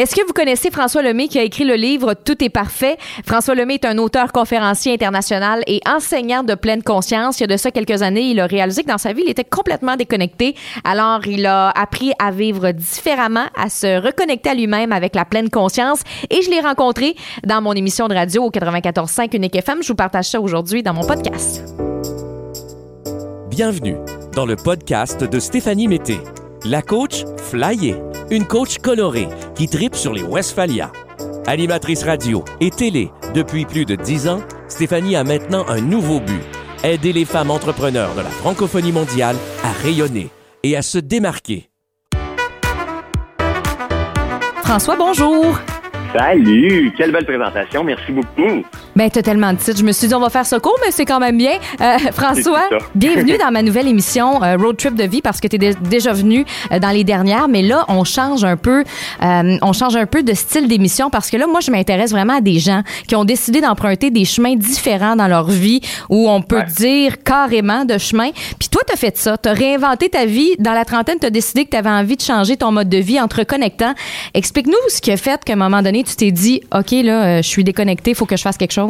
Est-ce que vous connaissez François Lemay qui a écrit le livre Tout est parfait? François Lemay est un auteur conférencier international et enseignant de pleine conscience. Il y a de ça quelques années, il a réalisé que dans sa vie, il était complètement déconnecté. Alors, il a appris à vivre différemment, à se reconnecter à lui-même avec la pleine conscience. Et je l'ai rencontré dans mon émission de radio au 94.5 Unique FM. Je vous partage ça aujourd'hui dans mon podcast. Bienvenue dans le podcast de Stéphanie Mété, la coach flyée une coach colorée qui tripe sur les Westphalia. Animatrice radio et télé depuis plus de dix ans, Stéphanie a maintenant un nouveau but aider les femmes entrepreneurs de la francophonie mondiale à rayonner et à se démarquer. François, bonjour. Salut, quelle belle présentation, merci beaucoup. Ben, t'as tellement de titres. Je me suis dit, on va faire ce cours, mais c'est quand même bien. Euh, François, bienvenue dans ma nouvelle émission euh, Road Trip de vie parce que tu es déjà venu euh, dans les dernières, mais là, on change un peu, on change un peu de style d'émission parce que là, moi, je m'intéresse vraiment à des gens qui ont décidé d'emprunter des chemins différents dans leur vie où on peut dire carrément de chemin. Puis toi, t'as fait ça. T'as réinventé ta vie. Dans la trentaine, t'as décidé que t'avais envie de changer ton mode de vie en te reconnectant. Explique-nous ce qui a fait qu'à un moment donné, tu t'es dit, OK, là, je suis déconnecté, il faut que je fasse quelque chose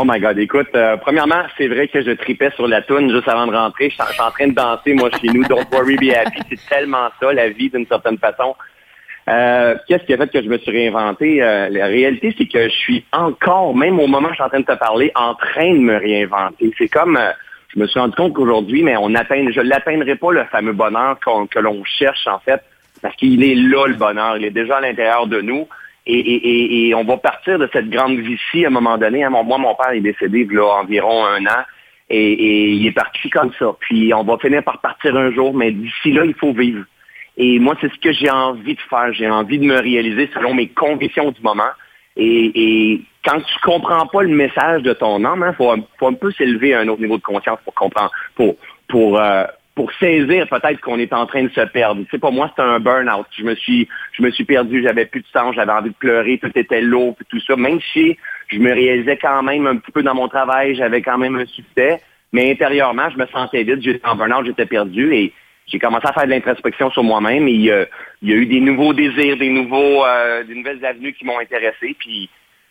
Oh my God, écoute, euh, premièrement, c'est vrai que je tripais sur la toune juste avant de rentrer. Je suis en train de danser, moi, chez nous. Don't worry, be happy. C'est tellement ça, la vie, d'une certaine façon. Euh, qu'est-ce qui a fait que je me suis réinventé? Euh, la réalité, c'est que je suis encore, même au moment où je suis en train de te parler, en train de me réinventer. C'est comme, je me suis rendu compte qu'aujourd'hui, mais on atteint, je l'atteindrai pas le fameux bonheur que l'on cherche, en fait, parce qu'il est là, le bonheur. Il est déjà à l'intérieur de nous. Et, on va partir de cette grande vie-ci à un moment donné. Hein, moi, mon père est décédé il y a environ un an. Et, il est parti comme ça. Puis on va finir par partir un jour, mais d'ici là, il faut vivre. Et moi, c'est ce que j'ai envie de faire. J'ai envie de me réaliser selon mes convictions du moment. Et, quand tu comprends pas le message de ton âme, il hein, faut, un peu s'élever à un autre niveau de conscience pour comprendre, pour, pour, euh, pour saisir peut-être qu'on est en train de se perdre. Tu sais, moi, c'était un burn-out. Je me suis, je me suis perdu, j'avais plus de sang, j'avais envie de pleurer, tout était lourd, tout ça. Même si je me réalisais quand même un petit peu dans mon travail, j'avais quand même un succès, mais intérieurement, je me sentais vide, j'étais en burn-out, j'étais perdu et j'ai commencé à faire de l'introspection sur moi-même et il y a eu des nouveaux désirs, des nouveaux, euh, des nouvelles avenues qui m'ont intéressé. Puis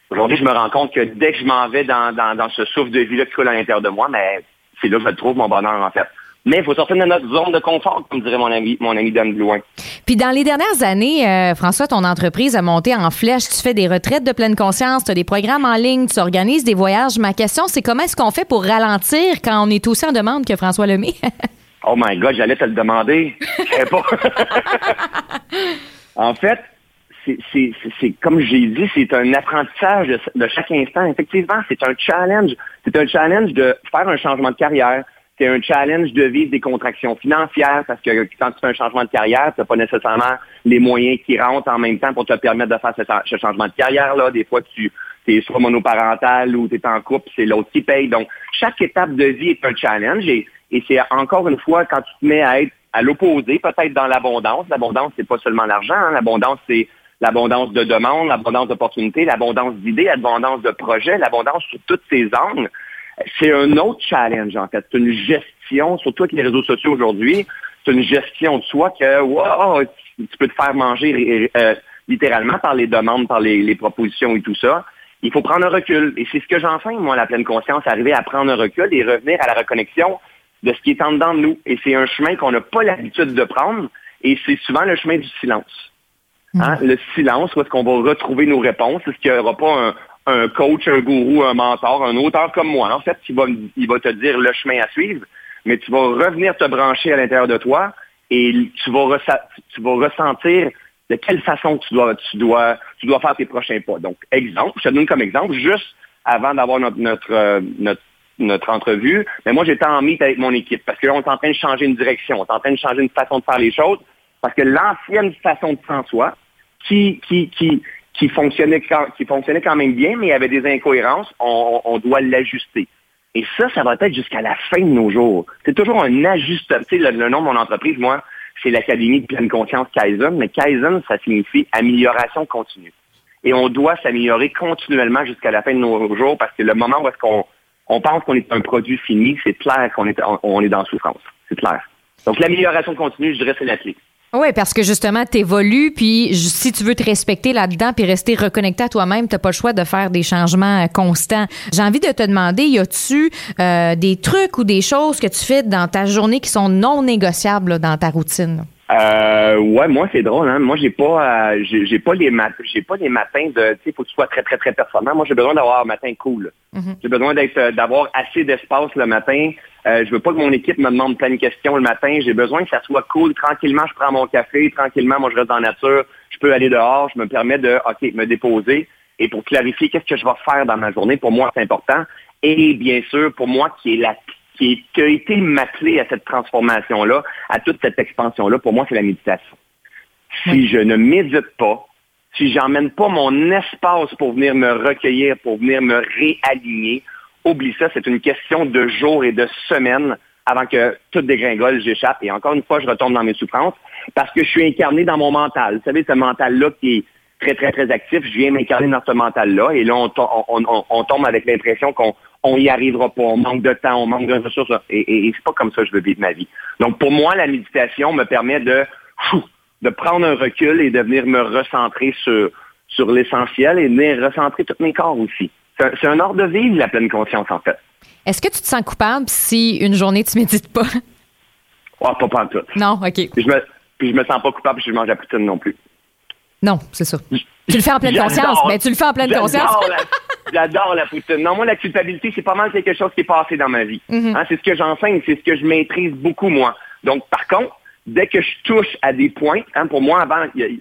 aujourd'hui, je me rends compte que dès que je m'en vais dans, dans, dans ce souffle de vie-là qui coule à l'intérieur de moi, mais c'est là que je trouve mon bonheur en fait. Mais il faut sortir de notre zone de confort, comme dirait mon ami, mon ami Dan Blouin. Puis dans les dernières années, euh, François, ton entreprise a monté en flèche. Tu fais des retraites de pleine conscience, tu as des programmes en ligne, tu organises des voyages. Ma question, c'est comment est-ce qu'on fait pour ralentir quand on est aussi en demande que François Lemay? oh my God, j'allais te le demander. pas. en fait, c'est comme j'ai dit, c'est un apprentissage de, chaque instant. Effectivement, c'est un challenge. C'est un challenge de faire un changement de carrière, c'est un challenge de vivre des contractions financières parce que quand tu fais un changement de carrière, tu n'as pas nécessairement les moyens qui rentrent en même temps pour te permettre de faire ce, changement de carrière-là. Des fois, tu es soit monoparental ou tu es en couple, c'est l'autre qui paye. Donc, chaque étape de vie est un challenge et, c'est encore une fois quand tu te mets à être à l'opposé, peut-être dans l'abondance. L'abondance, c'est pas seulement l'argent. Hein. L'abondance, c'est l'abondance de demandes, l'abondance d'opportunités, l'abondance d'idées, l'abondance de projets, l'abondance sur toutes ces angles c'est un autre challenge, en fait. C'est une gestion, surtout avec les réseaux sociaux aujourd'hui, c'est une gestion de soi que, wow, tu peux te faire manger euh, littéralement par les demandes, par les, propositions et tout ça. Il faut prendre un recul. Et c'est ce que j'enseigne, moi, la pleine conscience, arriver à prendre un recul et revenir à la reconnexion de ce qui est en dedans de nous. Et c'est un chemin qu'on n'a pas l'habitude de prendre. Et c'est souvent le chemin du silence. Hein? Le silence, où est-ce qu'on va retrouver nos réponses? Est-ce qu'il n'y aura pas un, un coach, un gourou, un mentor, un auteur comme moi. En fait, il va, il va te dire le chemin à suivre, mais tu vas revenir te brancher à l'intérieur de toi et tu vas, tu vas ressentir de quelle façon tu dois, tu dois, tu dois faire tes prochains pas. Donc, exemple, je te donne comme exemple, juste avant d'avoir notre, notre, euh, notre, notre entrevue, mais moi, j'étais en meet avec mon équipe parce que là, on est en train de changer une direction, on est en train de changer une façon de faire les choses parce que l'ancienne façon de François, qui, qui, qui, qui fonctionnait quand, qui fonctionnait quand même bien, mais il y avait des incohérences, on, doit l'ajuster. Et ça, ça va être jusqu'à la fin de nos jours. C'est toujours un ajustement. Tu sais, le, nom de mon entreprise, moi, c'est l'Académie de pleine conscience Kaizen, mais Kaizen, ça signifie amélioration continue. Et on doit s'améliorer continuellement jusqu'à la fin de nos jours parce que le moment où est-ce qu'on on pense qu'on est un produit fini, c'est clair qu'on est, on, est dans souffrance. C'est clair. Donc l'amélioration continue, je dirais, c'est la. Oui, parce que justement, tu évolues, puis si tu veux te respecter là-dedans, puis rester reconnecté à toi-même, tu n'as pas le choix de faire des changements euh, constants. J'ai envie de te demander, y a-tu euh, des trucs ou des choses que tu fais dans ta journée qui sont non négociables dans ta routine? Euh, ouais, moi c'est drôle. Hein? Moi j'ai pas, euh, j'ai pas les mat j'ai pas les matins de, tu sais, faut que tu sois très très très performant. Moi j'ai besoin d'avoir un matin cool. Mm-hmm. J'ai besoin d'être, euh, d'avoir assez d'espace le matin. Euh, je veux pas que mon équipe me demande plein de questions le matin. J'ai besoin que ça soit cool. Tranquillement, je prends mon café. Tranquillement, moi je reste dans la nature. Je peux aller dehors. Je me permets de, ok, me déposer. Et pour clarifier qu'est-ce que je vais faire dans ma journée, pour moi c'est important. Et bien sûr, pour moi qui est la qui, a été ma clé à cette transformation-là, à toute cette expansion-là, pour moi, c'est la méditation. Si je ne médite pas, si j'emmène pas mon espace pour venir me recueillir, pour venir me réaligner, oublie ça, c'est une question de jours et de semaines avant que tout dégringole, j'échappe. Et encore une fois, je retombe dans mes souffrances parce que je suis incarné dans mon mental. Vous savez, ce mental-là qui est très, très, très actif, je viens m'incarner dans ce mental-là. Et là, on tombe avec l'impression qu'on on y arrivera pas, on manque de temps, on manque de ressources. Et, et, c'est pas comme ça que je veux vivre ma vie. Donc pour moi, la méditation me permet de de prendre un recul et de venir me recentrer sur sur l'essentiel et de venir recentrer tous mes corps aussi. C'est un, ordre de vivre, la pleine conscience, en fait. Est-ce que tu te sens coupable si une journée tu médites pas? Oh, pas pas tout. Non, OK. Puis je me, puis je me sens pas coupable si je mange la poutine non plus. Non, c'est ça. Tu le fais en pleine conscience, mais tu le fais en pleine conscience. J'adore la poutine. Non, moi, la culpabilité, c'est pas mal quelque chose qui est passé dans ma vie. Mm-hmm. Hein, c'est ce que j'enseigne, c'est ce que je maîtrise beaucoup, moi. Donc, par contre, dès que je touche à des points, hein, pour moi, avant, il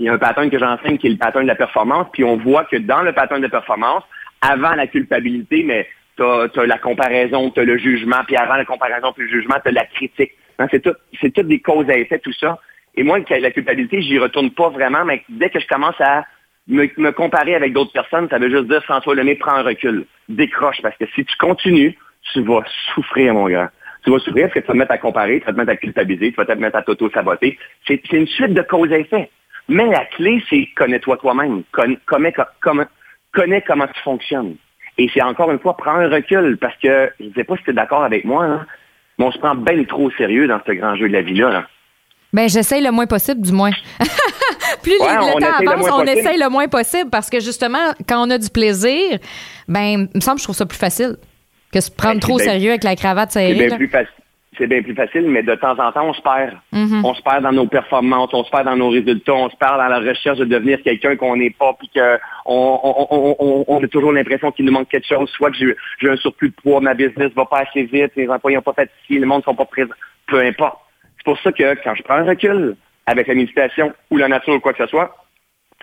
y, a un pattern que j'enseigne qui est le pattern de la performance, puis on voit que dans le pattern de performance, avant la culpabilité, mais tu as, la comparaison, tu as le jugement, puis avant la comparaison puis le jugement, tu as la critique. Hein, c'est tout, c'est toutes des causes à effet, tout ça. Et moi, la culpabilité, j'y retourne pas vraiment, mais dès que je commence à me, comparer avec d'autres personnes, ça veut juste dire François Lemay, prends un recul, décroche, parce que si tu continues, tu vas souffrir, mon gars. Tu vas souffrir parce que tu vas te mettre à comparer, tu vas te mettre à culpabiliser, tu vas te mettre à t'auto-saboter. C'est une suite de causes et effets. Mais la clé, c'est connais-toi toi-même. Connais, connais, comment tu fonctionnes. Et c'est encore une fois, prends un recul, parce que je ne sais pas si tu es d'accord avec moi, hein, mais on se prend bien trop au sérieux dans ce grand jeu de la vie-là. Là. Ben, j'essaye le moins possible, du moins. Plus le temps avance, on essaye le moins possible parce que justement, quand on a du plaisir, ben, il me semble que je trouve ça plus facile que se prendre ben, trop au sérieux avec la cravate serrée. C'est bien, plus facile. C'est bien plus facile, mais de temps en temps, on se perd. Mm-hmm. On se perd dans nos performances, on se perd dans nos résultats, on se perd dans la recherche de devenir quelqu'un qu'on n'est pas, puis qu'on on, on, a toujours l'impression qu'il nous manque quelque chose, soit que j'ai un surplus de poids, ma business va pas assez vite, les employés n'ont pas ici, le monde ne sont pas présents. Peu importe c'est pour ça que quand je prends un recul avec la méditation ou la nature ou quoi que ce soit,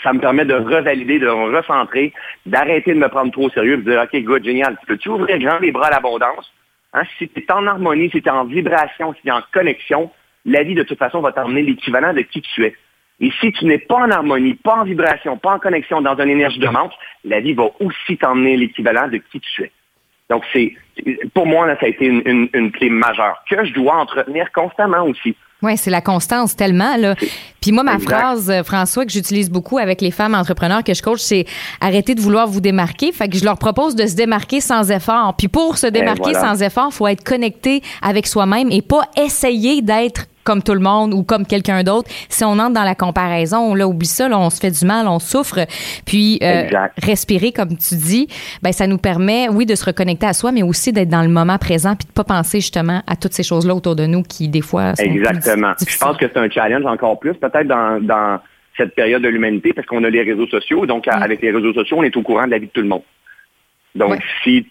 ça me permet de revalider, de recentrer, d'arrêter de me prendre trop au sérieux, de dire, OK, good, génial, tu peux-tu ouvrir grand les bras à l'abondance? Hein? Si tu es en harmonie, si tu es en vibration, si tu es en connexion, la vie, de toute façon, va t'emmener l'équivalent de qui tu es. Et si tu n'es pas en harmonie, pas en vibration, pas en connexion, dans une énergie de manque, la vie va aussi t'emmener l'équivalent de qui tu es. Donc, c'est pour moi, là, ça a été une, une, clé majeure que je dois entretenir constamment aussi. Oui, c'est la constance tellement. Là. Puis moi, ma phrase, euh, François, que j'utilise beaucoup avec les femmes entrepreneurs que je coach, c'est arrêtez de vouloir vous démarquer. Fait que je leur propose de se démarquer sans effort. Puis pour se démarquer sans effort, il faut être connecté avec soi-même et pas essayer d'être comme tout le monde ou comme quelqu'un d'autre. Si on entre dans la comparaison, là, oublie ça, là, on se fait du mal, on souffre. Puis euh, respirer, comme tu dis, ben ça nous permet, oui, de se reconnecter à soi, mais aussi d'être dans le moment présent puis de pas penser justement à toutes ces choses-là autour de nous qui, des fois, sont Exactement. Je pense que c'est un challenge encore plus, peut-être dans, dans cette période de l'humanité, parce qu'on a les réseaux sociaux. Donc, avec les réseaux sociaux, on est au courant de la vie de tout le monde. Donc, si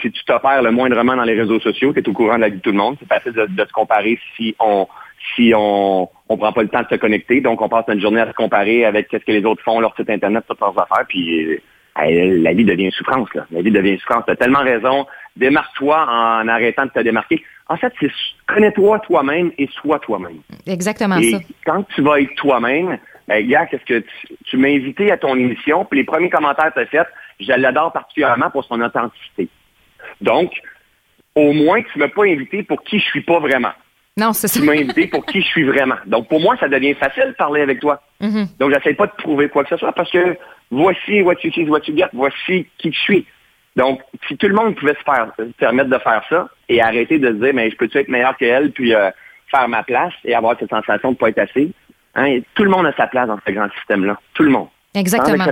si tu t'opères le moindrement dans les réseaux sociaux, tu es au courant de la vie de tout le monde. C'est facile de, se comparer si on si on on prend pas le temps de se connecter. Donc, on passe notre journée à se comparer avec ce que les autres font, leur site Internet, toutes leurs affaires, puis euh, la vie devient une souffrance. Là. La vie devient une souffrance. Tu as tellement raison. Démarque-toi en arrêtant de te démarquer. En fait, c'est connais-toi toi-même et sois toi-même. Exactement et ça. Quand tu vas être toi-même, ben, gars, qu'est-ce que tu, m'as invité à ton émission, puis les premiers commentaires que tu as faits, je l'adore particulièrement pour son authenticité. Donc, au moins, tu ne m'as pas invité pour qui je suis pas vraiment. Non, c'est ça. Tu m'as invité pour qui je suis vraiment. Donc, pour moi, ça devient facile de parler avec toi. Mm-hmm. Donc, j'essaie pas de prouver quoi que ce soit parce que voici what you see, what you get, voici qui je suis. Donc, si tout le monde pouvait se, faire, permettre de faire ça et arrêter de se dire, mais je peux-tu être meilleur qu'elle, puis euh, faire ma place et avoir cette sensation de ne pas être assez. Hein, tout le monde a sa place dans ce grand système-là. Tout le monde. Exactement.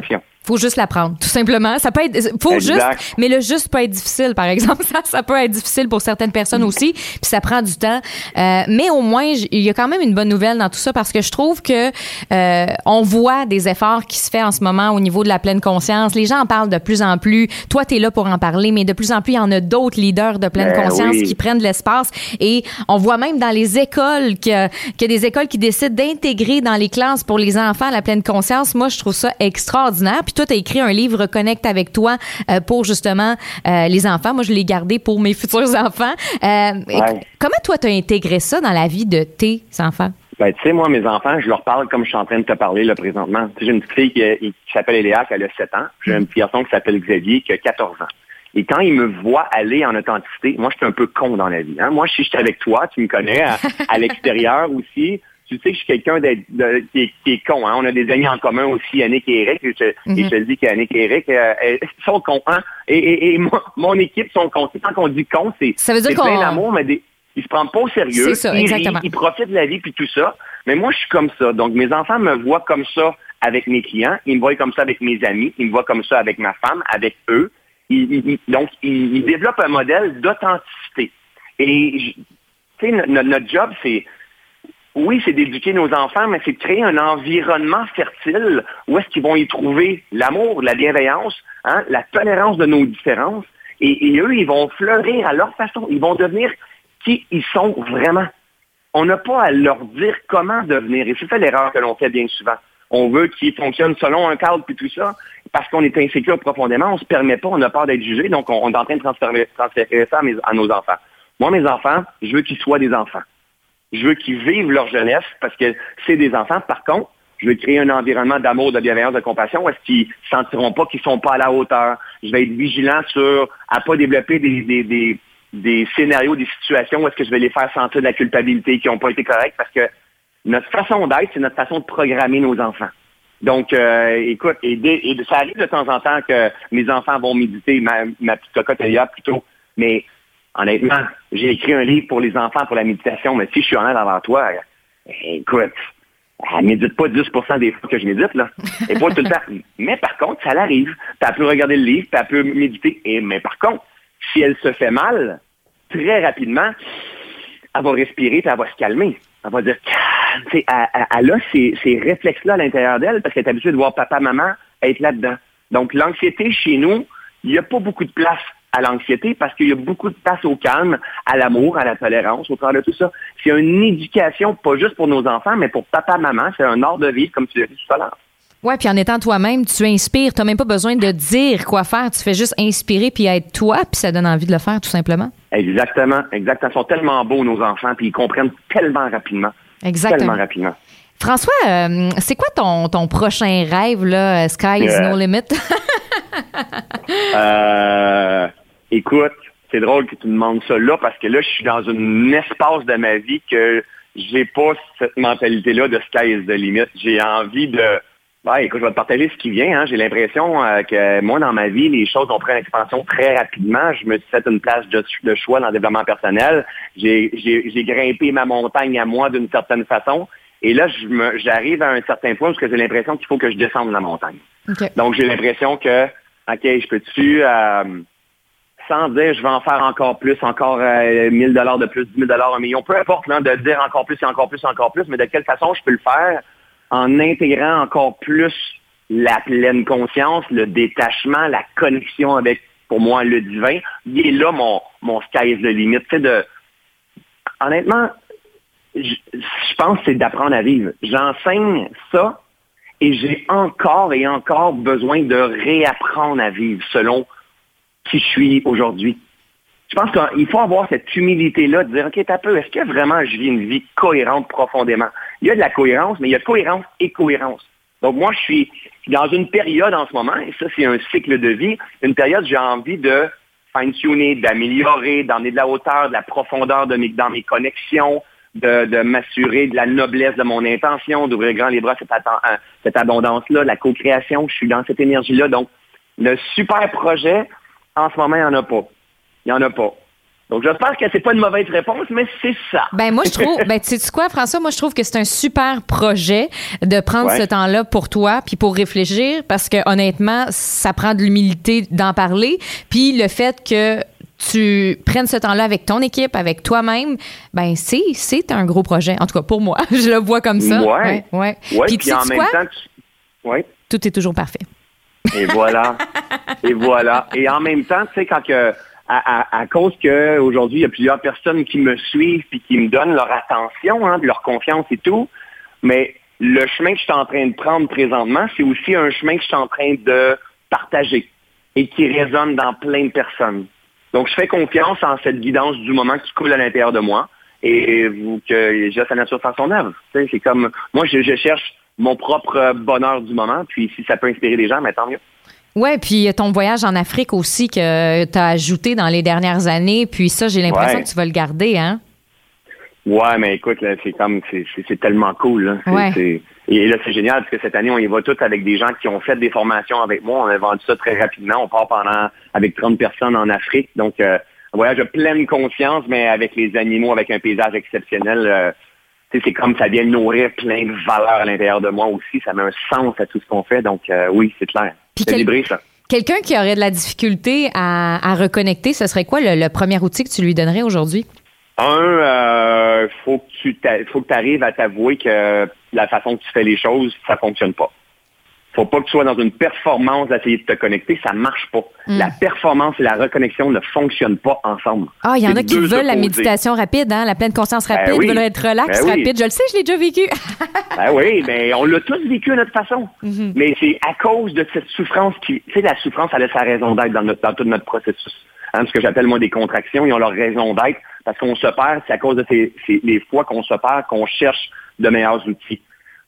Faut juste l'apprendre, tout simplement. Ça peut être, faut juste, mais le juste peut être difficile, par exemple. Ça, ça peut être difficile pour certaines personnes aussi, puis ça prend du temps. Euh, mais au moins, il y a quand même une bonne nouvelle dans tout ça parce que je trouve que euh, on voit des efforts qui se fait en ce moment au niveau de la pleine conscience. Les gens en parlent de plus en plus. Toi, tu es là pour en parler, mais de plus en plus, il y en a d'autres leaders de pleine ben conscience qui prennent de l'espace. Et on voit même dans les écoles qu'il y, a des écoles qui décident d'intégrer dans les classes pour les enfants la pleine conscience. Moi, je trouve ça extraordinaire. Puis toi, tu as écrit un livre Connecte avec toi euh, pour justement euh, les enfants. Moi, je l'ai gardé pour mes futurs enfants. Euh, comment toi, tu as intégré ça dans la vie de tes enfants? Ben, tu sais, moi, mes enfants, je leur parle comme je suis en train de te parler là présentement. J'ai une petite fille qui, s'appelle Eléa, qui a 7 ans. J'ai un petit garçon qui s'appelle Xavier, qui a 14 ans. Et quand ils me voient aller en authenticité, moi, je suis un peu con dans la vie. Hein. Moi, si je suis avec toi, tu me connais, à l'extérieur aussi, tu sais que je suis quelqu'un qui, est, con. Hein? On a des amis en commun aussi, Yannick et Eric. Et je, mm-hmm. te dis qu'Yannick et Eric euh, sont cons. Hein? Et, mon équipe sont cons. Quand on dit con, c'est plein d'amour, mais des, ils se prennent pas au sérieux. C'est ça, exactement. Ils, profitent de la vie puis tout ça. Mais moi, je suis comme ça. Donc, mes enfants me voient comme ça avec mes clients. Ils me voient comme ça avec mes amis. Ils me voient comme ça avec ma femme, avec eux. donc, ils, développent un modèle d'authenticité. Et, tu sais, notre job, c'est oui, c'est d'éduquer nos enfants, mais c'est de créer un environnement fertile où est-ce qu'ils vont y trouver l'amour, la bienveillance, hein, la tolérance de nos différences. Et, eux, ils vont fleurir à leur façon. Ils vont devenir qui ils sont vraiment. On n'a pas à leur dire comment devenir. Et c'est ça l'erreur que l'on fait bien souvent. On veut qu'ils fonctionnent selon un cadre puis tout ça. Parce qu'on est insécure profondément, on se permet pas, on a peur d'être jugé, donc on, est en train de transférer, ça à nos enfants. Moi, mes enfants, je veux qu'ils soient des enfants. Je veux qu'ils vivent leur jeunesse parce que c'est des enfants. Par contre, je veux créer un environnement d'amour, de bienveillance, de compassion où est-ce qu'ils ne sentiront pas qu'ils sont pas à la hauteur? Je vais être vigilant sur à pas développer des, des, scénarios, des situations où est-ce que je vais les faire sentir de la culpabilité, qui n'ont pas été corrects parce que notre façon d'être, c'est notre façon de programmer nos enfants. Donc, euh, écoute, et, ça arrive de temps en temps que mes enfants vont méditer, ma, ma petite cocotte plutôt, mais honnêtement, j'ai écrit un livre pour les enfants pour la méditation, mais si je suis honnête avant toi, écoute, elle médite pas 10% des fois que je médite, là. Et pas tout le temps. Mais par contre, ça l'arrive. Elle peut regarder le livre, puis elle peut méditer. Et, mais par contre, si elle se fait mal, très rapidement, elle va respirer, puis elle va se calmer. Elle va dire, elle, elle, a ces, ces réflexes-là à l'intérieur d'elle parce qu'elle est habituée de voir papa, maman être là-dedans. Donc, l'anxiété chez nous, il n'y a pas beaucoup de place à l'anxiété parce qu'il y a beaucoup de place au calme, à l'amour, à la tolérance, au travers de tout ça. C'est une éducation, pas juste pour nos enfants, mais pour papa, maman. C'est un art de vivre, comme tu l'as dit tout à l'heure. Oui, puis en étant toi-même, tu inspires. Tu n'as même pas besoin de dire quoi faire. Tu fais juste inspirer puis être toi, puis ça donne envie de le faire, tout simplement. Exactement, exactement. Ils sont tellement beaux, nos enfants, puis ils comprennent tellement rapidement. Exactement. Tellement rapidement. François, euh, c'est quoi ton, ton prochain rêve, là? Sky is no limit? euh, écoute, c'est drôle que tu me demandes ça là parce que là, je suis dans un espace de ma vie que j'ai pas cette mentalité-là de sky is the limit. J'ai envie de. Ben, écoute, je vais te partager ce qui vient. Hein. J'ai l'impression euh, que moi, dans ma vie, les choses ont pris une expansion très rapidement. Je me suis fait une place de, choix dans le développement personnel. J'ai grimpé ma montagne à moi d'une certaine façon. Et là, j'arrive à un certain point où j'ai l'impression qu'il faut que je descende la montagne. Donc, j'ai l'impression que, OK, je peux-tu... Euh, sans dire je vais en faire encore plus, encore 1000 euh, dollars de plus, 10 000 dollars, un million, peu importe, de dire encore plus et encore plus, encore plus, mais de quelle façon je peux le faire en intégrant encore plus la pleine conscience, le détachement, la connexion avec, pour moi, le divin. Il est là mon, mon sky is the limit. De, honnêtement, je, je pense que c'est d'apprendre à vivre. J'enseigne ça et j'ai encore et encore besoin de réapprendre à vivre selon qui je suis aujourd'hui. Je pense qu'il faut avoir cette humilité-là de dire, OK, t'as peu, est-ce que vraiment je vis une vie cohérente profondément? Il y a de la cohérence, mais il y a cohérence et cohérence. Donc moi, je suis dans une période en ce moment, et ça, c'est un cycle de vie, une période où j'ai envie de fine-tuner, d'améliorer, d'emmener de la hauteur, de la profondeur dans mes connexions, de, m'assurer de la noblesse de mon intention, d'ouvrir grand les bras cette, cette abondance-là, la co-création. Je suis dans cette énergie-là. Donc, le super projet, en ce moment, il n'y en a pas. Il n'y en a pas. Donc, j'espère que c'est pas une mauvaise réponse, mais c'est ça. Ben, moi, je trouve, ben, tu sais quoi, François? Moi, je trouve que c'est un super projet de prendre ce temps-là pour toi puis pour réfléchir parce que, honnêtement, ça prend de l'humilité d'en parler. Puis le fait que tu prennes ce temps-là avec ton équipe, avec toi-même, ben c'est c'est un gros projet. En tout cas pour moi, je le vois comme ça. Ouais. Ouais. Puis, tu en même temps, ouais. Tout est toujours parfait. Et voilà. Et voilà. Et en même temps, tu sais quand que à, cause que aujourd'hui il y a plusieurs personnes qui me suivent puis qui me donnent leur attention, hein, leur confiance et tout, mais le chemin que je suis en train de prendre présentement, c'est aussi un chemin que je suis en train de partager et qui résonne dans plein de personnes. Donc, je fais confiance en cette guidance du moment qui coule à l'intérieur de moi et que je laisse la nature faire son œuvre. C'est comme, moi, je, cherche mon propre bonheur du moment, puis si ça peut inspirer des gens, mais tant mieux. Oui, puis ton voyage en Afrique aussi que tu as ajouté dans les dernières années, puis ça, j'ai l'impression que tu vas le garder, hein? Ouais, mais écoute, c'est comme, c'est tellement cool. Et là, c'est génial parce que cette année, on y va tous avec des gens qui ont fait des formations avec moi. On a vendu ça très rapidement. On part pendant avec 30 personnes en Afrique. Donc, euh, un voyage de pleine conscience, mais avec les animaux, avec un paysage exceptionnel. Euh, c'est comme ça vient nourrir plein de valeurs à l'intérieur de moi aussi. Ça met un sens à tout ce qu'on fait. Donc, euh, oui, c'est clair. Libré, ça. Quelqu'un qui aurait de la difficulté à, reconnecter, ce serait quoi le premier outil que tu lui donnerais aujourd'hui? Un, euh, faut que tu faut que arrives à t'avouer que la façon que tu fais les choses, ça fonctionne pas. Faut pas que tu sois dans une performance d'essayer de te connecter, ça marche pas. Hmm. La performance et la reconnexion ne fonctionnent pas ensemble. Ah, il y en a qui veulent la méditation rapide, hein, la pleine conscience ben rapide, veulent être relax, ben rapide. Je le sais, je l'ai déjà vécu. ben oui, mais on l'a tous vécu à notre façon. Mhm. Mais c'est à cause de cette souffrance qui, tu sais, la souffrance, elle a sa raison d'être dans, dans tout notre processus. Hein, ce que j'appelle moi des contractions, ils ont leur raison d'être parce qu'on se perd, c'est à cause de ces, les fois qu'on se perd qu'on cherche de meilleurs outils.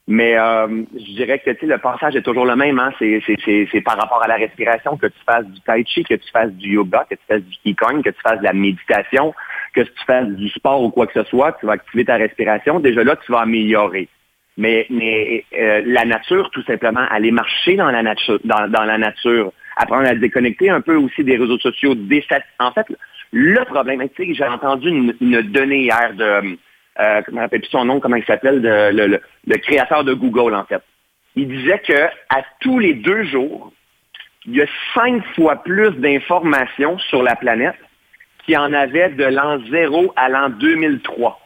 Mais euh, je dirais que le passage est toujours le même. Hein? C'est par rapport à la respiration, que tu fasses du tai chi, que tu fasses du yoga, que tu fasses du qigong, que tu fasses de la méditation, que tu fasses du sport ou quoi que ce soit, tu vas activer ta respiration. Déjà là, tu vas améliorer. Mais, mais euh, la nature, tout simplement, aller marcher dans la nature, dans, dans la nature, apprendre à déconnecter un peu aussi des réseaux sociaux. En fait, le problème, tu sais, j'ai entendu une, donnée hier de, euh, rappelle plus son nom, comment il s'appelle, le, le, créateur de Google, en fait. Il disait que à tous les deux jours, il y a cinq fois plus d'informations sur la planète qu'il y en avait de l'an zéro à l'an 2003.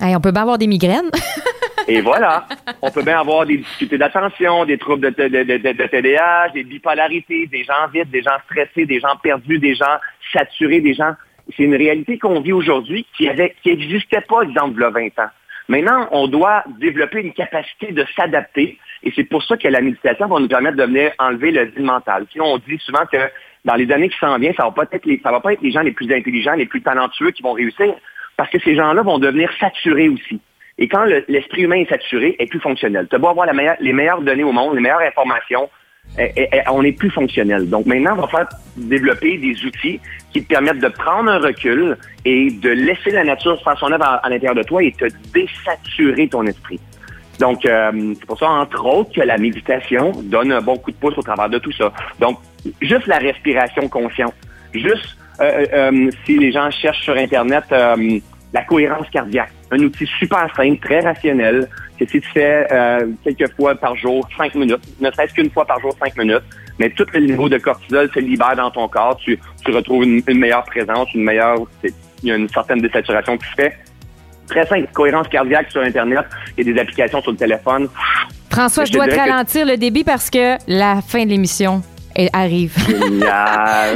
on peut pas avoir des migraines. Et voilà, on peut bien avoir des difficultés d'attention, des troubles de, de, de, TDAH, des bipolarités, des gens vides, des gens stressés, des gens perdus, des gens saturés, des gens... C'est une réalité qu'on vit aujourd'hui qui avait, qui n'existait pas, exemple, il y a 20 ans. Maintenant, on doit développer une capacité de s'adapter et c'est pour ça que la méditation va nous permettre de venir enlever le vide mental. Sinon, on dit souvent que dans les années qui s'en viennent, ça va les, ça va pas être les gens les plus intelligents, les plus talentueux qui vont réussir parce que ces gens-là vont devenir saturés aussi. Et quand l'esprit humain est saturé, est plus fonctionnel. Tu beau avoir les meilleures données au monde, les meilleures informations, on est plus fonctionnel. Donc maintenant, on va faire développer des outils qui te permettent de prendre un recul et de laisser la nature faire son œuvre à, l'intérieur de toi et te désaturer ton esprit. Donc, euh, c'est pour ça, entre autres, que la méditation donne un bon coup de pouce au travers de tout ça. Donc, juste la respiration consciente. Juste, euh, euh, si les gens cherchent sur Internet la cohérence cardiaque. Un outil super simple, très rationnel, que si tu fais euh, quelques fois par jour, cinq minutes, ne serait-ce qu'une fois par jour, cinq minutes, mais tout le niveau de cortisol se libère dans ton corps, tu, tu retrouves une, meilleure présence, une meilleure, il y a une certaine désaturation qui se fait. Très simple, cohérence cardiaque sur Internet, il y a des applications sur le téléphone. François, je, dois te ralentir le débit parce que la fin de l'émission arrive.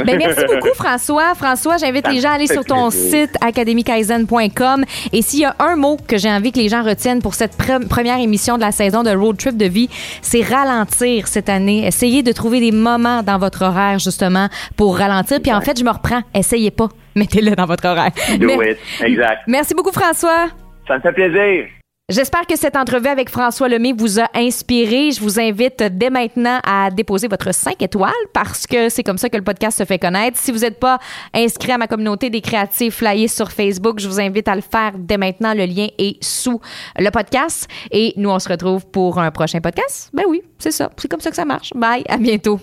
ben, merci beaucoup, François. François, j'invite les gens à aller sur ton site academykaizen.com. Et s'il y a un mot que j'ai envie que les gens retiennent pour cette première émission de la saison de Road Trip de vie, c'est ralentir cette année. Essayez de trouver des moments dans votre horaire, justement, pour ralentir. Puis en fait, je me reprends. Essayez pas. Mettez-le dans votre horaire. Do it. Exact. Merci beaucoup, François. Ça me fait plaisir. J'espère que cette entrevue avec François Lemay vous a inspiré. Je vous invite dès maintenant à déposer votre 5 étoiles parce que c'est comme ça que le podcast se fait connaître. Si vous n'êtes pas inscrit à ma communauté des créatifs flyés sur Facebook, je vous invite à le faire dès maintenant. Le lien est sous le podcast. Et nous, on se retrouve pour un prochain podcast. Ben oui, c'est ça. C'est comme ça que ça marche. Bye. À bientôt.